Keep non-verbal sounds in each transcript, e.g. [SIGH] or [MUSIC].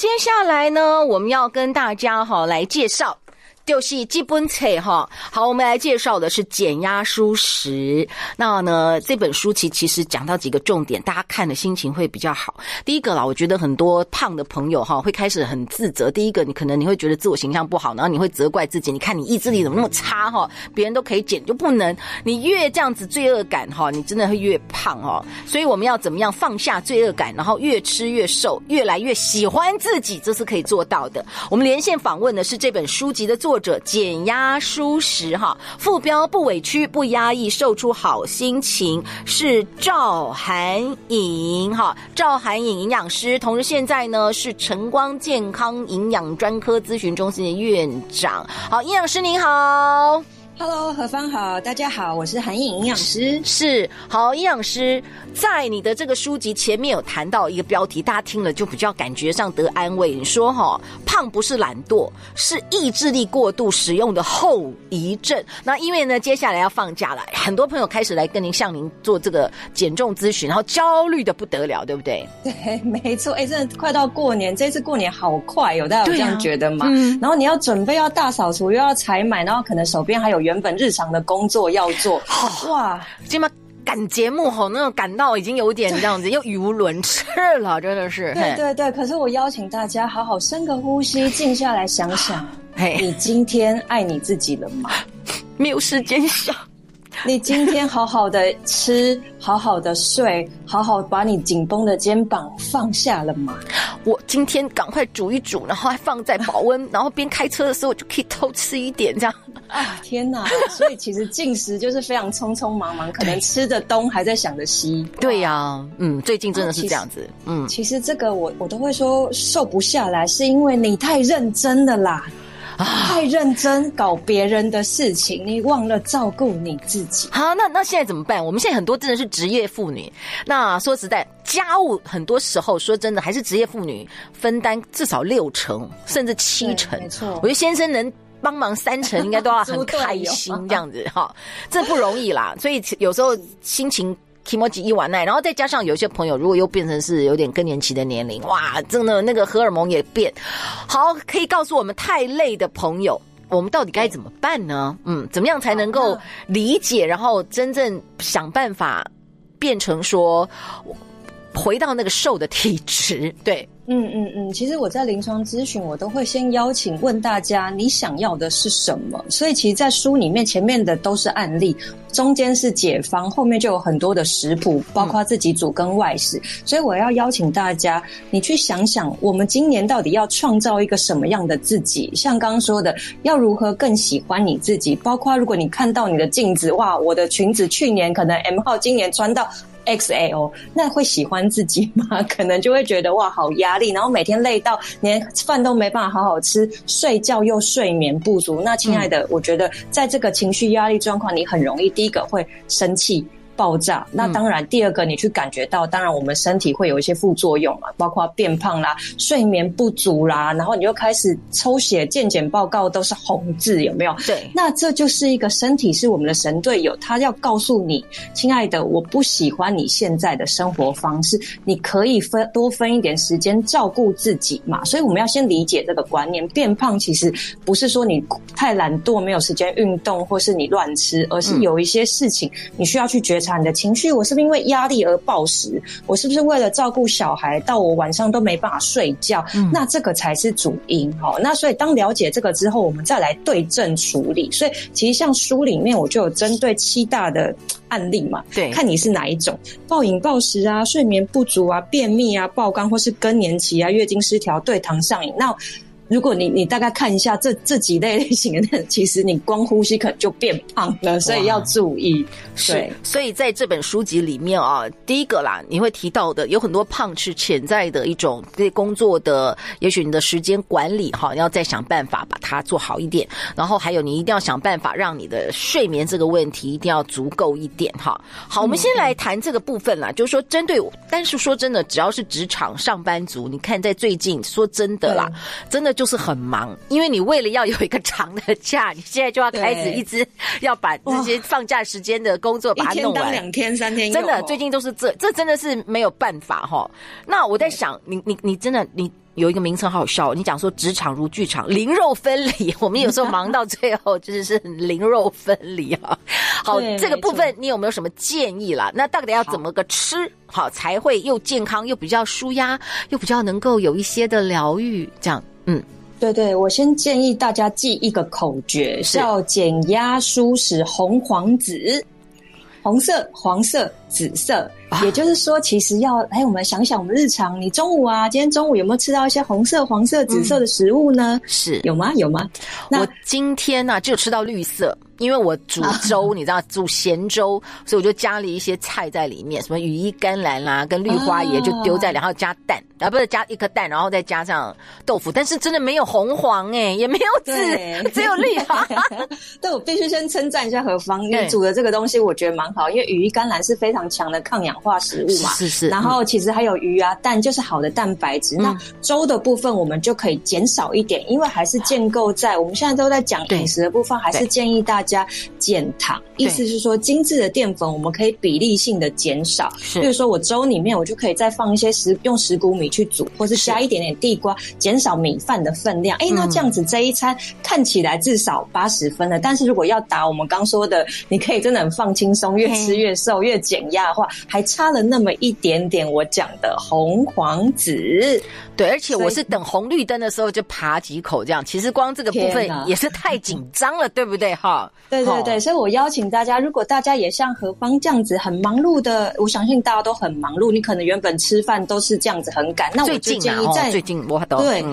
接下来呢，我们要跟大家哈来介绍。就是基本册哈，好，我们来介绍的是减压书食。那呢，这本书其其实讲到几个重点，大家看的心情会比较好。第一个啦，我觉得很多胖的朋友哈会开始很自责。第一个，你可能你会觉得自我形象不好，然后你会责怪自己。你看你意志力怎么那么差哈？别人都可以减就不能？你越这样子罪恶感哈，你真的会越胖哦。所以我们要怎么样放下罪恶感，然后越吃越瘦，越来越喜欢自己，这是可以做到的。我们连线访问的是这本书籍的作。者减压舒适哈，副标不委屈不压抑，瘦出好心情，是赵涵颖哈，赵涵颖营养师，同时现在呢是晨光健康营养专科咨询中心的院长。好，营养师您好。Hello，何芳好，大家好，我是韩颖营养师。是，好，营养师在你的这个书籍前面有谈到一个标题，大家听了就比较感觉上得安慰。你说哈，胖不是懒惰，是意志力过度使用的后遗症。那因为呢，接下来要放假了，很多朋友开始来跟您向您做这个减重咨询，然后焦虑的不得了，对不对？对，[LAUGHS] 没错。哎，真的快到过年，这次过年好快哦，大家有这样觉得吗？啊嗯、然后你要准备要大扫除，又要采买，然后可能手边还有原本日常的工作要做，哇！今天赶节目吼，那种赶到已经有点这样子，[LAUGHS] 又语无伦次了，真的是。对对对，可是我邀请大家好好深个呼吸，静下来想想，[LAUGHS] 嘿，你今天爱你自己了吗？[LAUGHS] 没有时间想。你今天好好的吃，好好的睡，好好把你紧绷的肩膀放下了吗？我今天赶快煮一煮，然后还放在保温，[LAUGHS] 然后边开车的时候就可以偷吃一点，这样。啊，天哪！所以其实进食就是非常匆匆忙忙，可能吃的东还在想着西。对呀、啊，嗯，最近真的是这样子。嗯，其实这个我我都会说瘦不下来，是因为你太认真的啦。太认真搞别人的事情，你忘了照顾你自己。好，那那现在怎么办？我们现在很多真的是职业妇女。那说实在，家务很多时候说真的，还是职业妇女分担至少六成甚至七成。没错，我觉得先生能帮忙三成，应该都要很开心这样子哈。这不容易啦，所以有时候心情。提莫吉一完奈，然后再加上有些朋友，如果又变成是有点更年期的年龄，哇，真的那个荷尔蒙也变。好，可以告诉我们太累的朋友，我们到底该怎么办呢？嗯，怎么样才能够理解，然后真正想办法变成说回到那个瘦的体质？对。嗯嗯嗯，其实我在临床咨询，我都会先邀请问大家，你想要的是什么？所以其实，在书里面前面的都是案例，中间是解方，后面就有很多的食谱，包括自己煮跟外食。所以我要邀请大家，你去想想，我们今年到底要创造一个什么样的自己？像刚刚说的，要如何更喜欢你自己？包括如果你看到你的镜子，哇，我的裙子去年可能 M 号，今年穿到。XL，那会喜欢自己吗？[LAUGHS] 可能就会觉得哇，好压力，然后每天累到连饭都没办法好好吃，睡觉又睡眠不足。那亲爱的，嗯、我觉得在这个情绪压力状况，你很容易第一个会生气。爆炸，那当然，第二个你去感觉到，当然我们身体会有一些副作用嘛，包括变胖啦、睡眠不足啦，然后你就开始抽血、健检报告都是红字，有没有？对，那这就是一个身体是我们的神队友，他要告诉你，亲爱的，我不喜欢你现在的生活方式，你可以分多分一点时间照顾自己嘛。所以我们要先理解这个观念，变胖其实不是说你太懒惰、没有时间运动，或是你乱吃，而是有一些事情你需要去觉察。你的情绪，我是不是因为压力而暴食？我是不是为了照顾小孩，到我晚上都没办法睡觉？嗯、那这个才是主因。好，那所以当了解这个之后，我们再来对症处理。所以其实像书里面，我就有针对七大的案例嘛，对，看你是哪一种：暴饮暴食啊，睡眠不足啊，便秘啊，爆肝或是更年期啊，月经失调，对糖上瘾。那如果你你大概看一下这这几类类型的，[LAUGHS] 其实你光呼吸可能就变胖了，所以要注意。是，所以在这本书籍里面啊，第一个啦，你会提到的有很多胖是潜在的一种对工作的，也许你的时间管理哈，你要再想办法把它做好一点。然后还有你一定要想办法让你的睡眠这个问题一定要足够一点哈。好，我们先来谈这个部分啦，就是说针对，但是说真的，只要是职场上班族，你看在最近，说真的啦，真的就是很忙，因为你为了要有一个长的假，你现在就要开始一直要把这些放假时间的工作把它弄完，一天当两天三天，真的最近都是这，这真的是没有办法哈。那我在想，你你你真的你。有一个名称好笑，你讲说职场如剧场，灵肉分离。我们有时候忙到最后就是是灵肉分离啊。好，这个部分你有没有什么建议啦？那到底要怎么个吃好，好才会又健康又比较舒压，又比较能够有一些的疗愈？这样，嗯，对对，我先建议大家记一个口诀，叫减压舒适红黄紫，红色、黄色、紫色。也就是说，其实要哎，我们想想，我们日常，你中午啊，今天中午有没有吃到一些红色、黄色、紫色的食物呢？是有吗？有吗？我今天呢、啊，就吃到绿色。因为我煮粥，[LAUGHS] 你知道煮咸粥，所以我就加了一些菜在里面，什么羽衣甘蓝啦，跟绿花椰就丢在，然后加蛋，啊不是加一颗蛋，然后再加上豆腐，但是真的没有红黄哎，也没有紫，[LAUGHS] 只有绿哈。[LAUGHS] 对，我必须先称赞一下何方，因为煮的这个东西我觉得蛮好，因为羽衣甘蓝是非常强的抗氧化食物嘛，是是。然后其实还有鱼啊蛋就是好的蛋白质，那粥的部分我们就可以减少一点，因为还是建构在我们现在都在讲饮食的部分，还是建议大家。减糖，意思是说精致的淀粉我们可以比例性的减少。比如说我粥里面我就可以再放一些食用石谷米去煮，或是加一点点地瓜，减少米饭的分量。哎、欸，那这样子这一餐看起来至少八十分了。但是如果要打我们刚说的，你可以真的很放轻松，越吃越瘦，越减压的话，还差了那么一点点。我讲的红黄紫，对，而且我是等红绿灯的时候就爬几口这样。其实光这个部分也是太紧张了，对不对？哈，对对对。所以我邀请大家，如果大家也像何方这样子很忙碌的，我相信大家都很忙碌。你可能原本吃饭都是这样子很赶，那我就建议在最近我都对，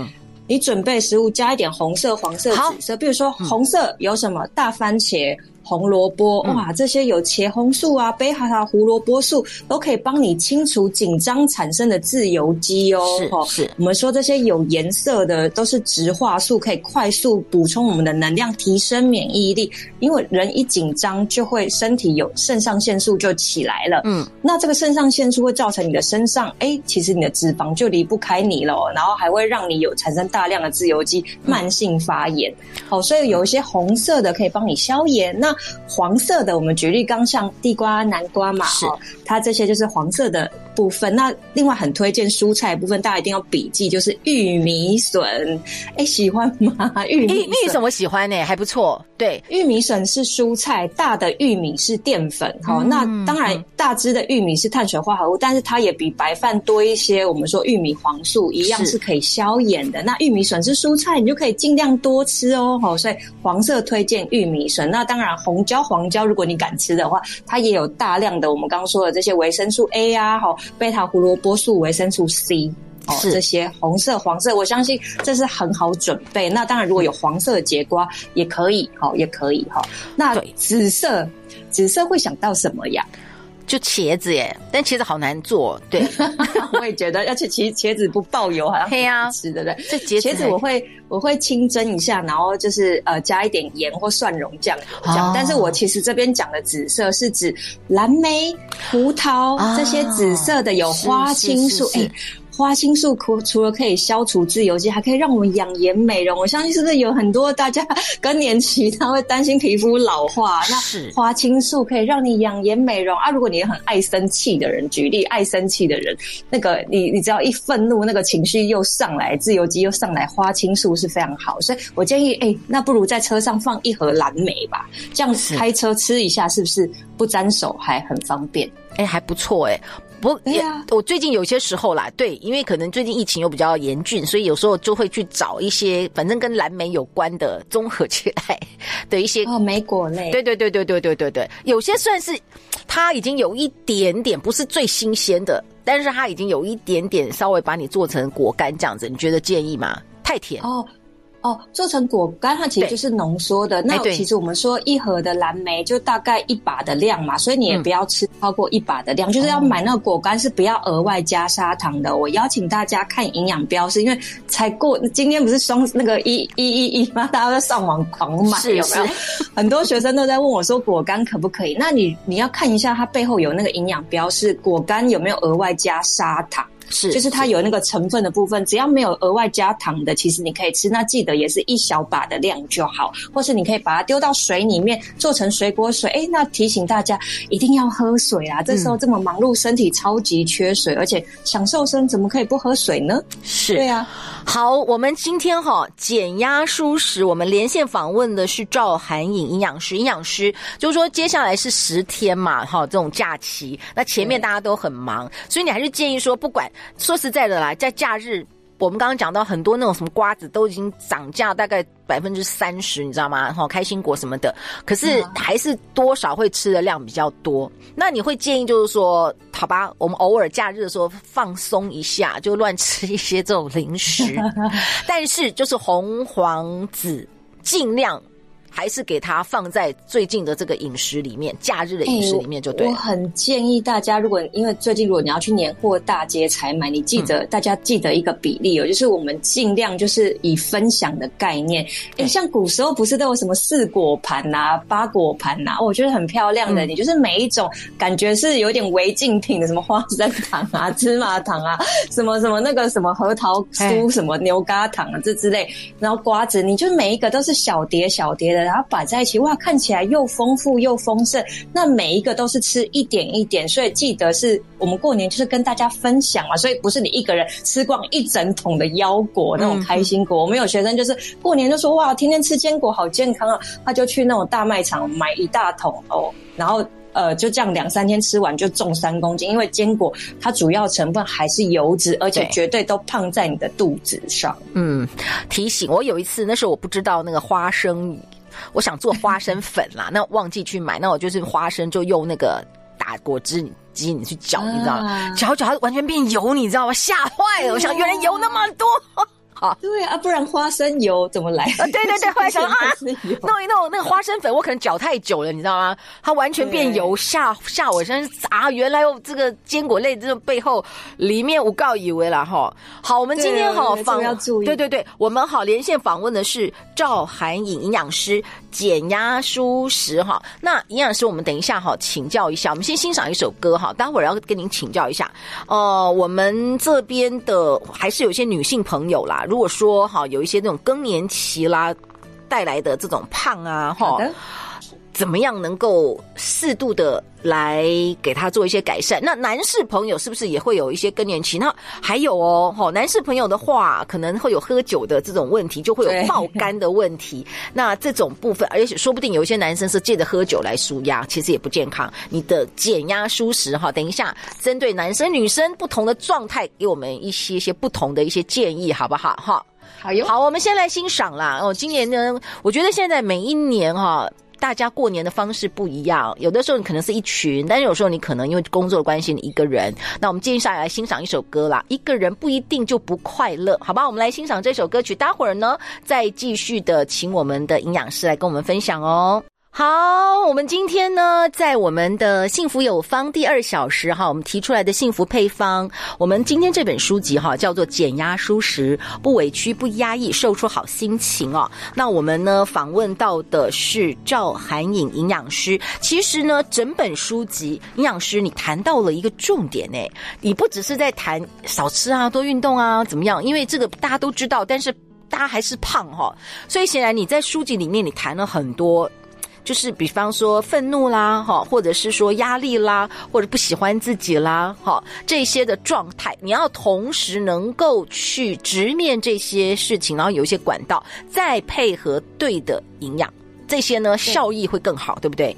你准备食物加一点红色、黄色、紫色，比如说红色有什么大番茄。红萝卜哇，这些有茄红素啊、贝塔塔胡萝卜素都可以帮你清除紧张产生的自由基哦。是是，我们说这些有颜色的都是植化素，可以快速补充我们的能量，提升免疫力。因为人一紧张，就会身体有肾上腺素就起来了。嗯，那这个肾上腺素会造成你的身上，哎，其实你的脂肪就离不开你了，然后还会让你有产生大量的自由基，慢性发炎。好，所以有一些红色的可以帮你消炎。那黄色的，我们举例刚像地瓜、南瓜嘛，是，它这些就是黄色的部分。那另外很推荐蔬菜部分，大家一定要笔记，就是玉米笋。哎，喜欢吗？[LAUGHS] 玉米玉米笋我喜欢呢、欸，还不错。对，玉米笋是蔬菜，大的玉米是淀粉。好、嗯，那当然大只的玉米是碳水化合物，但是它也比白饭多一些。我们说玉米黄素一样是可以消炎的。那玉米笋是蔬菜，你就可以尽量多吃哦。好，所以黄色推荐玉米笋。那当然红椒、黄椒，如果你敢吃的话，它也有大量的我们刚刚说的这些维生素 A 啊，好，贝塔胡萝卜素、维生素 C。哦，这些红色、黄色，我相信这是很好准备。那当然，如果有黄色的节瓜也可以，好，也可以哈。那紫色，紫色会想到什么呀？就茄子耶，但茄子好难做。对，[LAUGHS] 我也觉得，而且其实茄子不爆油，好像黑啊，吃对不对？这茄子我会我会清蒸一下，然后就是呃加一点盐或蒜蓉酱这样。但是我其实这边讲的紫色是指蓝莓、葡萄这些紫色的有花青素。哎。花青素除除了可以消除自由基，还可以让我们养颜美容。[LAUGHS] 我相信是不是有很多大家更年期他会担心皮肤老化？那花青素可以让你养颜美容啊。如果你很爱生气的人，举例爱生气的人，那个你你只要一愤怒，那个情绪又上来，自由基又上来，花青素是非常好。所以我建议，哎、欸，那不如在车上放一盒蓝莓吧，这样开车吃一下，是不是不沾手还很方便？哎、欸，还不错哎、欸。不也，我最近有些时候啦，对，因为可能最近疫情又比较严峻，所以有时候就会去找一些反正跟蓝莓有关的综合起来的一些哦，莓果类。对对对对对对对对，有些算是它已经有一点点不是最新鲜的，但是它已经有一点点稍微把你做成果干这样子，你觉得建议吗？太甜哦。哦，做成果干，它其实就是浓缩的。那其实我们说一盒的蓝莓就大概一把的量嘛，所以你也不要吃超过一把的量，嗯、就是要买那个果干是不要额外加砂糖的。我邀请大家看营养标示，因为才过今天不是双那个一一一一吗？[LAUGHS] 大家都上网狂买，是有没有？很多学生都在问我说果干可不可以？那你你要看一下它背后有那个营养标示，果干有没有额外加砂糖？是，就是它有那个成分的部分，只要没有额外加糖的，其实你可以吃。那记得也是一小把的量就好，或是你可以把它丢到水里面做成水果水。哎，那提醒大家一定要喝水啊！这时候这么忙碌，身体超级缺水，而且想瘦身，怎么可以不喝水呢？是，对啊。好，我们今天哈减压舒食，我们连线访问的是赵涵颖营养师。营养师就是说，接下来是十天嘛，哈，这种假期，那前面大家都很忙，所以你还是建议说，不管。说实在的啦，在假日，我们刚刚讲到很多那种什么瓜子都已经涨价，大概百分之三十，你知道吗？哈，开心果什么的，可是还是多少会吃的量比较多。那你会建议就是说，好吧，我们偶尔假日的时候放松一下，就乱吃一些这种零食，但是就是红黄紫尽量。还是给它放在最近的这个饮食里面，假日的饮食里面就对、欸。我很建议大家，如果因为最近如果你要去年货大街采买，你记得、嗯、大家记得一个比例哦，就是我们尽量就是以分享的概念。哎、欸，像古时候不是都有什么四果盘啊、八果盘啊？我觉得很漂亮的。嗯、你就是每一种感觉是有点违禁品的，什么花生糖啊、芝麻糖啊，[LAUGHS] 什么什么那个什么核桃酥、什么牛轧糖啊这之类，然后瓜子，你就每一个都是小碟小碟的。然后摆在一起，哇，看起来又丰富又丰盛。那每一个都是吃一点一点，所以记得是我们过年就是跟大家分享嘛，所以不是你一个人吃光一整桶的腰果那种开心果。嗯、我们有学生就是过年就说哇，天天吃坚果好健康啊，他就去那种大卖场买一大桶哦，然后。呃，就这样两三天吃完就重三公斤，因为坚果它主要成分还是油脂，而且绝对都胖在你的肚子上。嗯，提醒我有一次，那时候我不知道那个花生，我想做花生粉啦，[LAUGHS] 那忘记去买，那我就是花生就用那个打果汁机你去搅，你知道吗？搅搅它完全变油，你知道吗？吓坏了，我想原来油那么多。好，对啊，不然花生油怎么来？啊，对对对，后来想啊，弄一弄那个花生粉，我可能搅太久了，你知道吗？它完全变油，吓吓我身啊！原来这个坚果类这个背后里面我告以为了哈。好，我们今天好访要注意，对对对，我们好连线访问的是赵涵颖营养师，减压舒食哈。那营养师，我们等一下哈，请教一下，我们先欣赏一首歌哈，待会儿要跟您请教一下。呃，我们这边的还是有些女性朋友啦。如果说哈，有一些那种更年期啦带来的这种胖啊哈，怎么样能够适度的来给他做一些改善？那男士朋友是不是也会有一些更年期？那还有哦，哈，男士朋友的话可能会有喝酒的这种问题，就会有爆肝的问题。那这种部分，而且说不定有一些男生是借着喝酒来舒压，其实也不健康。你的减压舒适哈，等一下针对男生女生不同的状态，给我们一些些不同的一些建议，好不好？哈，好我们先来欣赏啦。哦，今年呢，我觉得现在每一年哈。大家过年的方式不一样，有的时候你可能是一群，但是有时候你可能因为工作关系，你一个人。那我们接下来来欣赏一首歌啦，一个人不一定就不快乐，好吧？我们来欣赏这首歌曲，待会儿呢再继续的请我们的营养师来跟我们分享哦。好，我们今天呢，在我们的幸福有方第二小时哈，我们提出来的幸福配方，我们今天这本书籍哈叫做《减压舒食》，不委屈不压抑，瘦出好心情哦。那我们呢访问到的是赵涵颖营养师。其实呢，整本书籍营养师你谈到了一个重点诶，你不只是在谈少吃啊、多运动啊怎么样，因为这个大家都知道，但是大家还是胖哈，所以显然你在书籍里面你谈了很多。就是比方说愤怒啦，哈，或者是说压力啦，或者不喜欢自己啦，哈，这些的状态，你要同时能够去直面这些事情，然后有一些管道，再配合对的营养，这些呢效益会更好，对不对？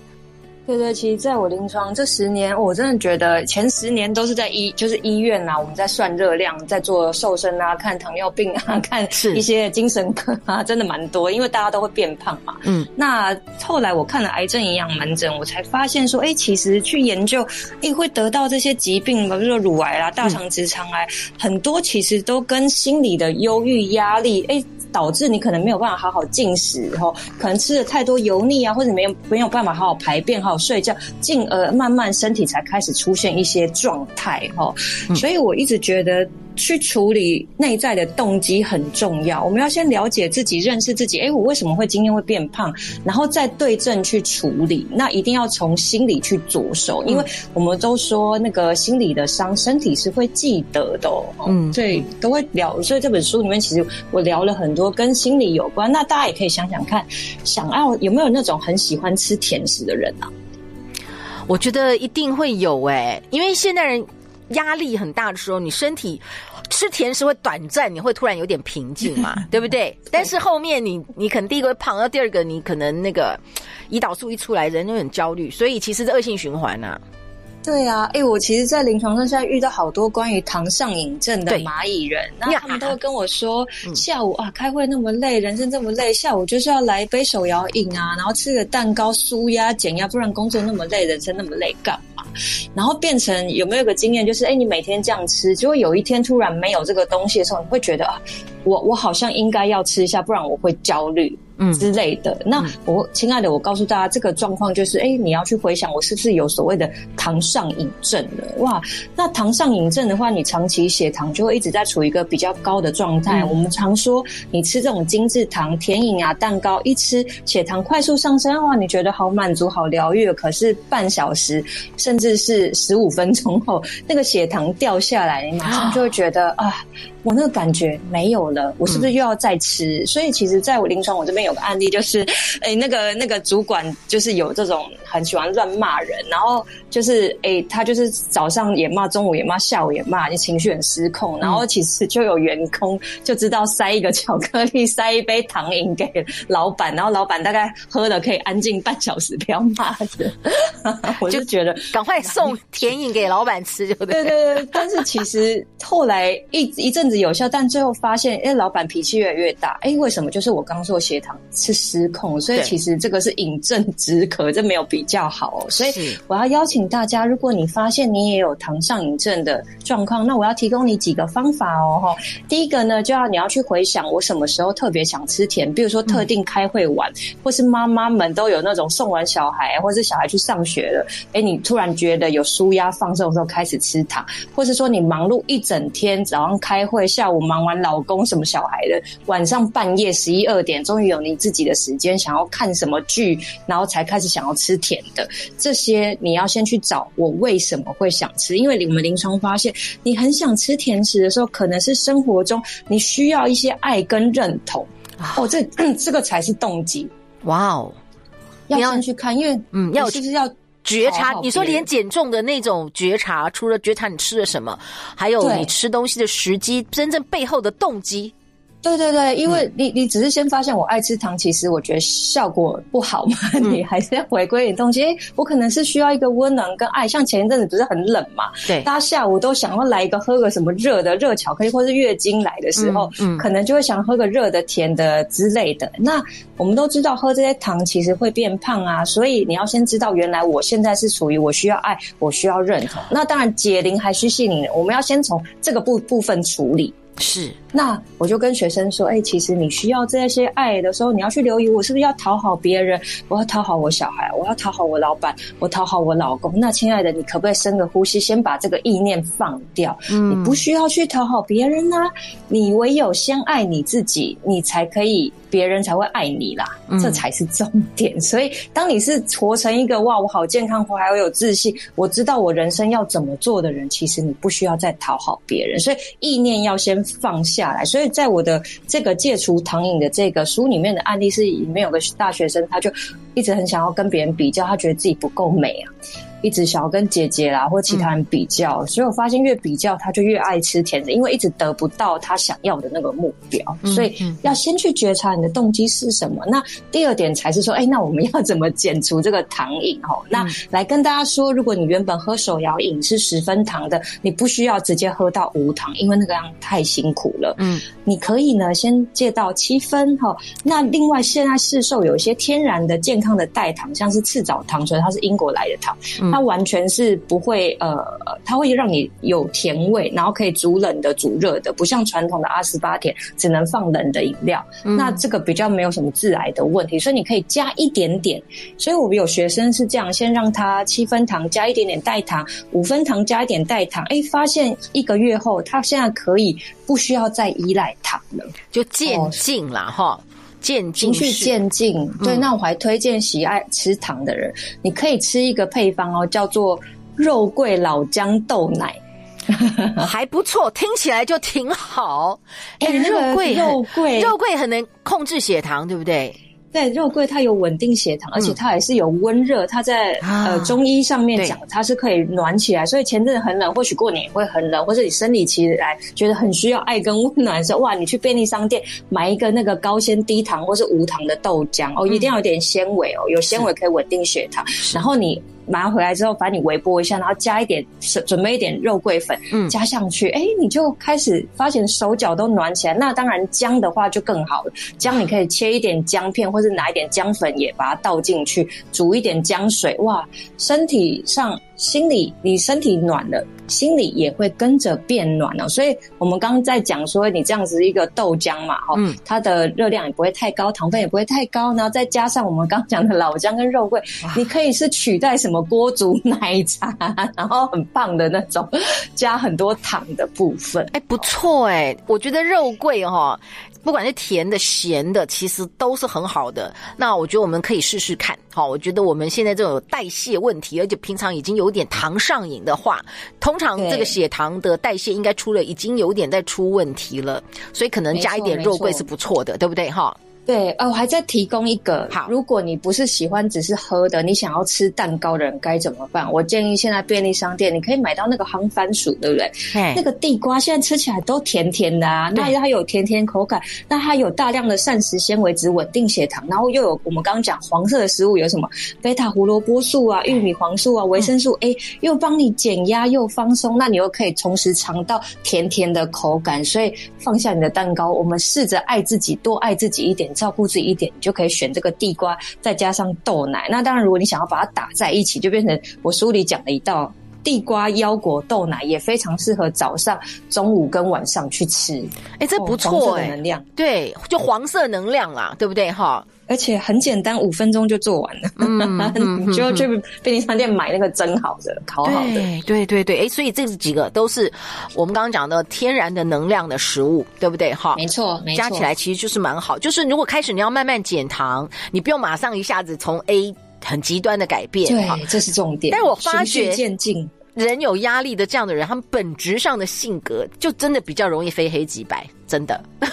对对，其实在我临床这十年，我真的觉得前十年都是在医，就是医院呐、啊，我们在算热量，在做瘦身啊，看糖尿病啊，[LAUGHS] 看一些精神科啊，真的蛮多，因为大家都会变胖嘛。嗯，那后来我看了癌症营养门诊，我才发现说，哎，其实去研究，哎，会得到这些疾病，比如说乳癌啦、大肠直肠癌，嗯、很多其实都跟心理的忧郁、压力，哎。导致你可能没有办法好好进食，然后，可能吃了太多油腻啊，或者没有没有办法好好排便、好好睡觉，进而慢慢身体才开始出现一些状态，哈。所以我一直觉得。去处理内在的动机很重要。我们要先了解自己，认识自己。诶，我为什么会今天会变胖？然后再对症去处理。那一定要从心理去着手，因为我们都说那个心理的伤，身体是会记得的。嗯，所以都会聊。所以这本书里面，其实我聊了很多跟心理有关。那大家也可以想想看，想要有没有那种很喜欢吃甜食的人啊？我觉得一定会有诶，因为现代人压力很大的时候，你身体。吃甜食会短暂，你会突然有点平静嘛，[LAUGHS] 对不对？但是后面你你可能第一个会胖，然后第二个你可能那个胰岛素一出来，人就很焦虑，所以其实是恶性循环呐、啊。对啊，哎、欸，我其实，在临床上现在遇到好多关于糖上瘾症的蚂蚁人，那他们都会跟我说，下午啊开会那么累，人生这么累，下午就是要来一杯手摇饮啊，然后吃个蛋糕舒压减压，不然工作那么累，人生那么累干嘛？然后变成有没有个经验，就是哎、欸，你每天这样吃，结果有一天突然没有这个东西的时候，你会觉得啊，我我好像应该要吃一下，不然我会焦虑。嗯之类的，那我亲爱的，我告诉大家，这个状况就是，哎，你要去回想，我是不是有所谓的糖上瘾症了？哇，那糖上瘾症的话，你长期血糖就会一直在处于一个比较高的状态。嗯、我们常说，你吃这种精致糖、甜饮啊、蛋糕，一吃血糖快速上升，哇，你觉得好满足、好疗愈。可是半小时，甚至是十五分钟后，那个血糖掉下来，你马上就会觉得啊。我那个感觉没有了，我是不是又要再吃？嗯、所以其实，在我临床我这边有个案例，就是，哎，那个那个主管就是有这种很喜欢乱骂人，然后就是，哎，他就是早上也骂，中午也骂，下午也骂，就情绪很失控。然后其实就有员工就知道塞一个巧克力，塞一杯糖饮给老板，然后老板大概喝了可以安静半小时，不要骂人。[LAUGHS] 我就觉得赶快送甜饮给老板吃就对。对对对，但是其实后来一一阵子。有效，但最后发现，哎，老板脾气越来越大，哎，为什么？就是我刚说血糖是失控，所以其实这个是饮鸩止渴，这没有比较好哦。所以我要邀请大家，如果你发现你也有糖上瘾症的状况，那我要提供你几个方法哦。哈，第一个呢，就要你要去回想我什么时候特别想吃甜，比如说特定开会完，嗯、或是妈妈们都有那种送完小孩，或是小孩去上学了，哎，你突然觉得有舒压放松的时候开始吃糖，或是说你忙碌一整天，早上开会。下午忙完老公什么小孩的，晚上半夜十一二点，终于有你自己的时间，想要看什么剧，然后才开始想要吃甜的。这些你要先去找我为什么会想吃，因为我们临床发现，你很想吃甜食的时候，可能是生活中你需要一些爱跟认同。哦，这 [CLEARS THROAT] 这个才是动机。哇哦，要先去看，因为嗯，要就是要。觉察，你说连减重的那种觉察，除了觉察你吃了什么，还有你吃东西的时机，真正背后的动机。对对对，因为你你只是先发现我爱吃糖，其实我觉得效果不好嘛，嗯、你还是要回归点动机。诶，我可能是需要一个温暖跟爱，像前一阵子不是很冷嘛，对，大家下午都想要来一个喝个什么热的热巧克力，或是月经来的时候，嗯，嗯可能就会想喝个热的甜的之类的。那我们都知道喝这些糖其实会变胖啊，所以你要先知道原来我现在是属于我需要爱，我需要认同。那当然解铃还需系铃人，我们要先从这个部部分处理。是，那我就跟学生说，哎、欸，其实你需要这些爱的时候，你要去留意，我是不是要讨好别人？我要讨好我小孩，我要讨好我老板，我讨好我老公。那亲爱的，你可不可以深个呼吸，先把这个意念放掉？嗯，你不需要去讨好别人啊，你唯有先爱你自己，你才可以。别人才会爱你啦，这才是重点。嗯、所以，当你是活成一个哇，我好健康，我还要有自信，我知道我人生要怎么做的人，其实你不需要再讨好别人。所以，意念要先放下来。所以在我的这个戒除糖瘾的这个书里面的案例是，里面有个大学生，他就一直很想要跟别人比较，他觉得自己不够美啊。一直想要跟姐姐啦或其他人比较，嗯、所以我发现越比较他就越爱吃甜的，因为一直得不到他想要的那个目标，嗯、所以要先去觉察你的动机是什么。那第二点才是说，哎、欸，那我们要怎么减除这个糖瘾？哦，那来跟大家说，如果你原本喝手摇饮是十分糖的，你不需要直接喝到无糖，因为那个样太辛苦了。嗯，你可以呢先戒到七分。哈，那另外现在市售有一些天然的健康的代糖，像是赤藻糖醇，它是英国来的糖。嗯，它完全是不会呃，它会让你有甜味，然后可以煮冷的、煮热的，不像传统的阿斯巴甜只能放冷的饮料。嗯、那这个比较没有什么致癌的问题，所以你可以加一点点。所以我们有学生是这样，先让他七分糖加一点点代糖，五分糖加一点代糖，哎，发现一个月后他现在可以不需要再依赖糖了，就渐进了哈。渐进，循序渐进。对，那我还推荐喜爱吃糖的人，嗯，你可以吃一个配方哦，叫做肉桂老姜豆奶，[LAUGHS] 还不错，听起来就挺好。哎，欸，肉桂，肉桂，肉桂很能控制血糖，对不对？对，肉桂它有稳定血糖，而且它也是有温热。它在呃中医上面讲，它是可以暖起来。所以前阵子很冷，或许过年也会很冷，或者你生理期来觉得很需要爱跟温暖的时候，哇，你去便利商店买一个那个高纤低糖或是无糖的豆浆哦，一定要有点纤维哦，有纤维可以稳定血糖。然后你。拿回来之后，把你微波一下，然后加一点，准备一点肉桂粉，嗯，加上去，哎，你就开始发现手脚都暖起来。那当然姜的话就更好了，姜你可以切一点姜片，或是拿一点姜粉也把它倒进去，煮一点姜水，哇，身体上。心里你身体暖了，心里也会跟着变暖了。所以我们刚刚在讲说，你这样子一个豆浆嘛，哈，它的热量也不会太高，糖分也不会太高，然后再加上我们刚刚讲的老姜跟肉桂，你可以是取代什么锅煮奶茶，然后很棒的那种，[LAUGHS] 加很多糖的部分。哎，不错哎，我觉得肉桂哈。不管是甜的、咸的，其实都是很好的。那我觉得我们可以试试看。好，我觉得我们现在这种代谢问题，而且平常已经有点糖上瘾的话，通常这个血糖的代谢应该出了，已经有点在出问题了。所以可能加一点肉桂是不错的，对不对？哈。对，呃，我还在提供一个。好，如果你不是喜欢只是喝的，你想要吃蛋糕的人该怎么办？我建议现在便利商店你可以买到那个夯番薯，对不对？那个地瓜现在吃起来都甜甜的啊，那它有甜甜口感，那它有大量的膳食纤维质稳定血糖，然后又有我们刚刚讲黄色的食物有什么贝塔胡萝卜素啊、玉米黄素啊、维生素 A，又帮你减压又放松，那你又可以同时尝到甜甜的口感，所以放下你的蛋糕，我们试着爱自己，多爱自己一点。照顾自己一点，你就可以选这个地瓜，再加上豆奶。那当然，如果你想要把它打在一起，就变成我书里讲的一道地瓜腰果豆奶，也非常适合早上、中午跟晚上去吃。哎、欸，这不错哎、欸，能量对，就黄色能量啦，对不对哈？而且很简单，五分钟就做完了，嗯、[LAUGHS] 你就去便利商店买那个蒸好的、烤好的。对对对对，哎，所以这几个都是我们刚刚讲的天然的能量的食物，对不对？哈，没错，没错，加起来其实就是蛮好。就是如果开始你要慢慢减糖，你不用马上一下子从 A 很极端的改变，对，这是重点。但我发觉渐进，人有压力的这样的人，他们本质上的性格就真的比较容易非黑即白，真的。[LAUGHS]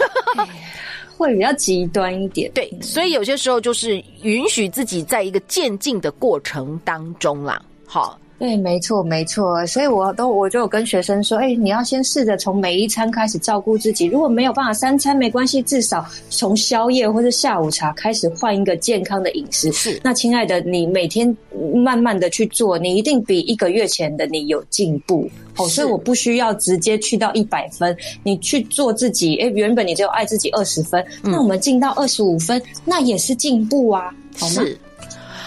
会比较极端一点，对，所以有些时候就是允许自己在一个渐进的过程当中啦，好。对，没错，没错，所以我都我就有跟学生说，哎，你要先试着从每一餐开始照顾自己，如果没有办法三餐没关系，至少从宵夜或者下午茶开始换一个健康的饮食。是，那亲爱的，你每天慢慢的去做，你一定比一个月前的你有进步。哦，所以我不需要直接去到一百分，你去做自己，哎，原本你只有爱自己二十分，嗯，那我们进到二十五分，那也是进步啊，好吗？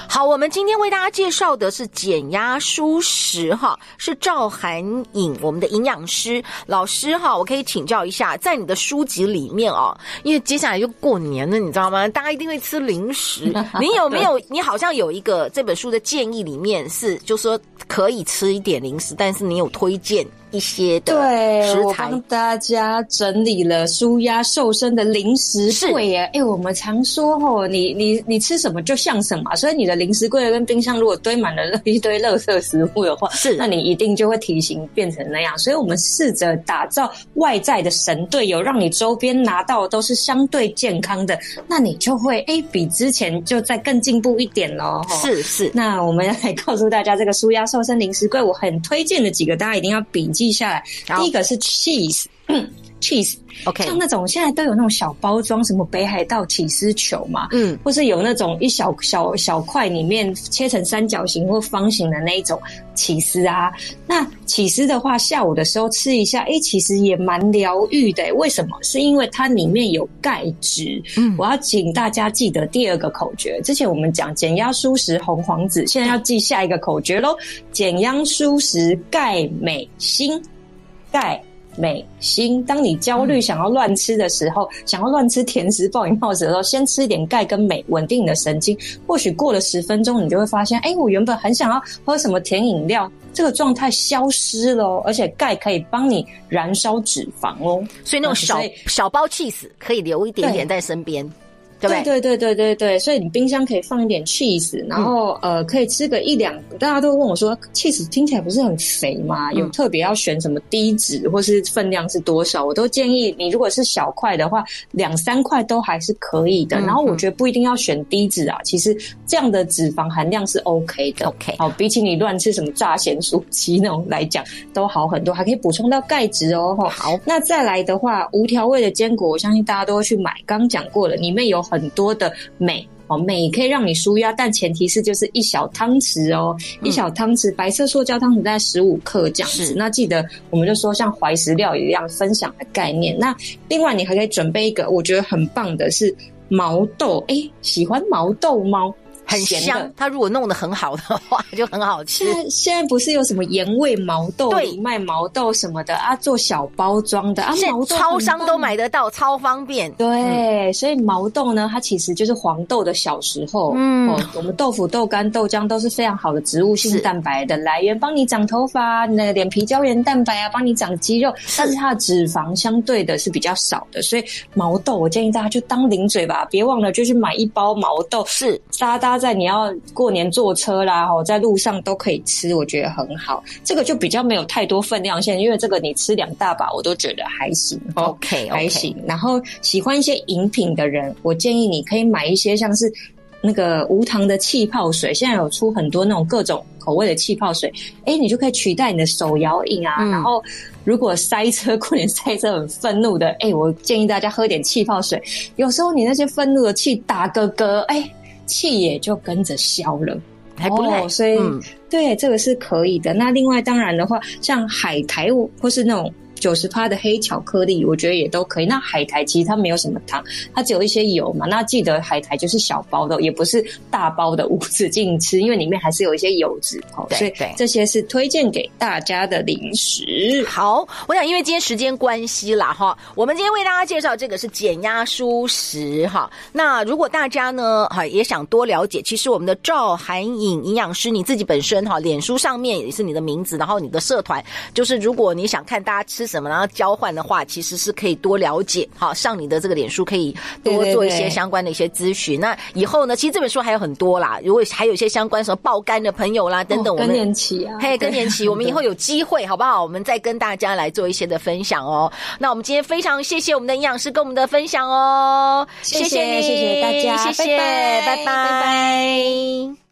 是。好，我们今天为大家介绍的是减压舒食哈，是赵涵颖我们的营养师老师哈，我可以请教一下，在你的书籍里面哦，因为接下来就过年了，你知道吗？大家一定会吃零食，[LAUGHS] 你有没有？你好像有一个这本书的建议里面是，就说可以吃一点零食，但是你有推荐。一些的食材，对，我帮大家整理了舒压瘦身的零食柜耶。哎、欸，我们常说哦，你你你吃什么就像什么，所以你的零食柜跟冰箱如果堆满了一堆垃圾食物的话，是，那你一定就会体型变成那样。所以我们试着打造外在的神队友，让你周边拿到的都是相对健康的，那你就会哎、欸、比之前就再更进步一点喽。是是，那我们来告诉大家这个舒压瘦身零食柜，我很推荐的几个，大家一定要比。记下来，第一个是 cheese，cheese。OK，像那种现在都有那种小包装，什么北海道起司球嘛，嗯，或是有那种一小小小块里面切成三角形或方形的那一种起司啊。那起司的话，下午的时候吃一下，哎，其实也蛮疗愈的。为什么？是因为它里面有钙质。嗯，我要请大家记得第二个口诀。之前我们讲减压舒食红黄紫，现在要记下一个口诀喽：减压舒食钙镁锌，钙。美心，当你焦虑想要乱吃的时候，嗯、想要乱吃甜食、暴饮暴食的时候，先吃一点钙跟镁，稳定你的神经。或许过了十分钟，你就会发现，哎、欸，我原本很想要喝什么甜饮料，这个状态消失了，而且钙可以帮你燃烧脂肪哦。所以那种小小包起司可以留一点点在身边。对对对对对对，所以你冰箱可以放一点 cheese，然后、嗯、呃可以吃个一两。大家都问我说，cheese 听起来不是很肥吗？有特别要选什么低脂或是分量是多少？我都建议你，如果是小块的话，两三块都还是可以的。然后我觉得不一定要选低脂啊，其实这样的脂肪含量是 OK 的。OK，好，比起你乱吃什么炸咸酥鸡那种来讲，都好很多，还可以补充到钙质哦。好，那再来的话，无调味的坚果，我相信大家都会去买。刚讲过了，里面有。很多的镁哦，镁可以让你舒压，但前提是就是一小汤匙哦，嗯、一小汤匙白色塑胶汤匙大概十五克这样子。那记得我们就说像怀石料理一样分享的概念。那另外你还可以准备一个我觉得很棒的是毛豆，哎、欸，喜欢毛豆吗？很香，它如果弄得很好的话，就很好吃。现在现在不是有什么盐味毛豆、对藜麦毛豆什么的啊，做小包装的啊，毛豆超商都买得到，超方便。对，嗯、所以毛豆呢，它其实就是黄豆的小时候。嗯、哦，我们豆腐、豆干、豆浆都是非常好的植物性蛋白的来源，帮你长头发，那个脸皮胶原蛋白啊，帮你长肌肉。但是它的脂肪相对的是比较少的，所以毛豆我建议大家就当零嘴吧，别忘了就去买一包毛豆，是哒哒。在你要过年坐车啦，吼，在路上都可以吃，我觉得很好。这个就比较没有太多分量线，因为这个你吃两大把，我都觉得还行。OK，, okay. 还行。然后喜欢一些饮品的人，我建议你可以买一些像是那个无糖的气泡水，现在有出很多那种各种口味的气泡水，哎，你就可以取代你的手摇饮啊。嗯、然后如果塞车 [LAUGHS] 过年塞车很愤怒的，哎，我建议大家喝点气泡水。有时候你那些愤怒的气打个嗝，哎。气也就跟着消了，还不赖，哦，所以，嗯、对，这个是可以的。那另外当然的话，像海苔或是那种。九十趴的黑巧克力，我觉得也都可以。那海苔其实它没有什么糖，它只有一些油嘛。那记得海苔就是小包的，也不是大包的无止境吃，因为里面还是有一些油脂。对，所以这些是推荐给大家的零食。好，我想因为今天时间关系啦，哈，我们今天为大家介绍这个是减压舒食哈。那如果大家呢，哈也想多了解，其实我们的赵涵颖营养师你自己本身哈，脸书上面也是你的名字，然后你的社团就是如果你想看大家吃。什么？然后交换的话，其实是可以多了解。哈，上你的这个脸书可以多做一些相关的一些咨询。对对对，那以后呢？其实这本书还有很多啦。如果还有一些相关什么爆肝的朋友啦等等，我们更年期啊，嘿，更年期，我们以后有机会好不好？我们再跟大家来做一些的分享哦。那我们今天非常谢谢我们的营养师跟我们的分享哦，谢谢你，谢谢大家，谢谢，拜拜，拜拜。拜拜。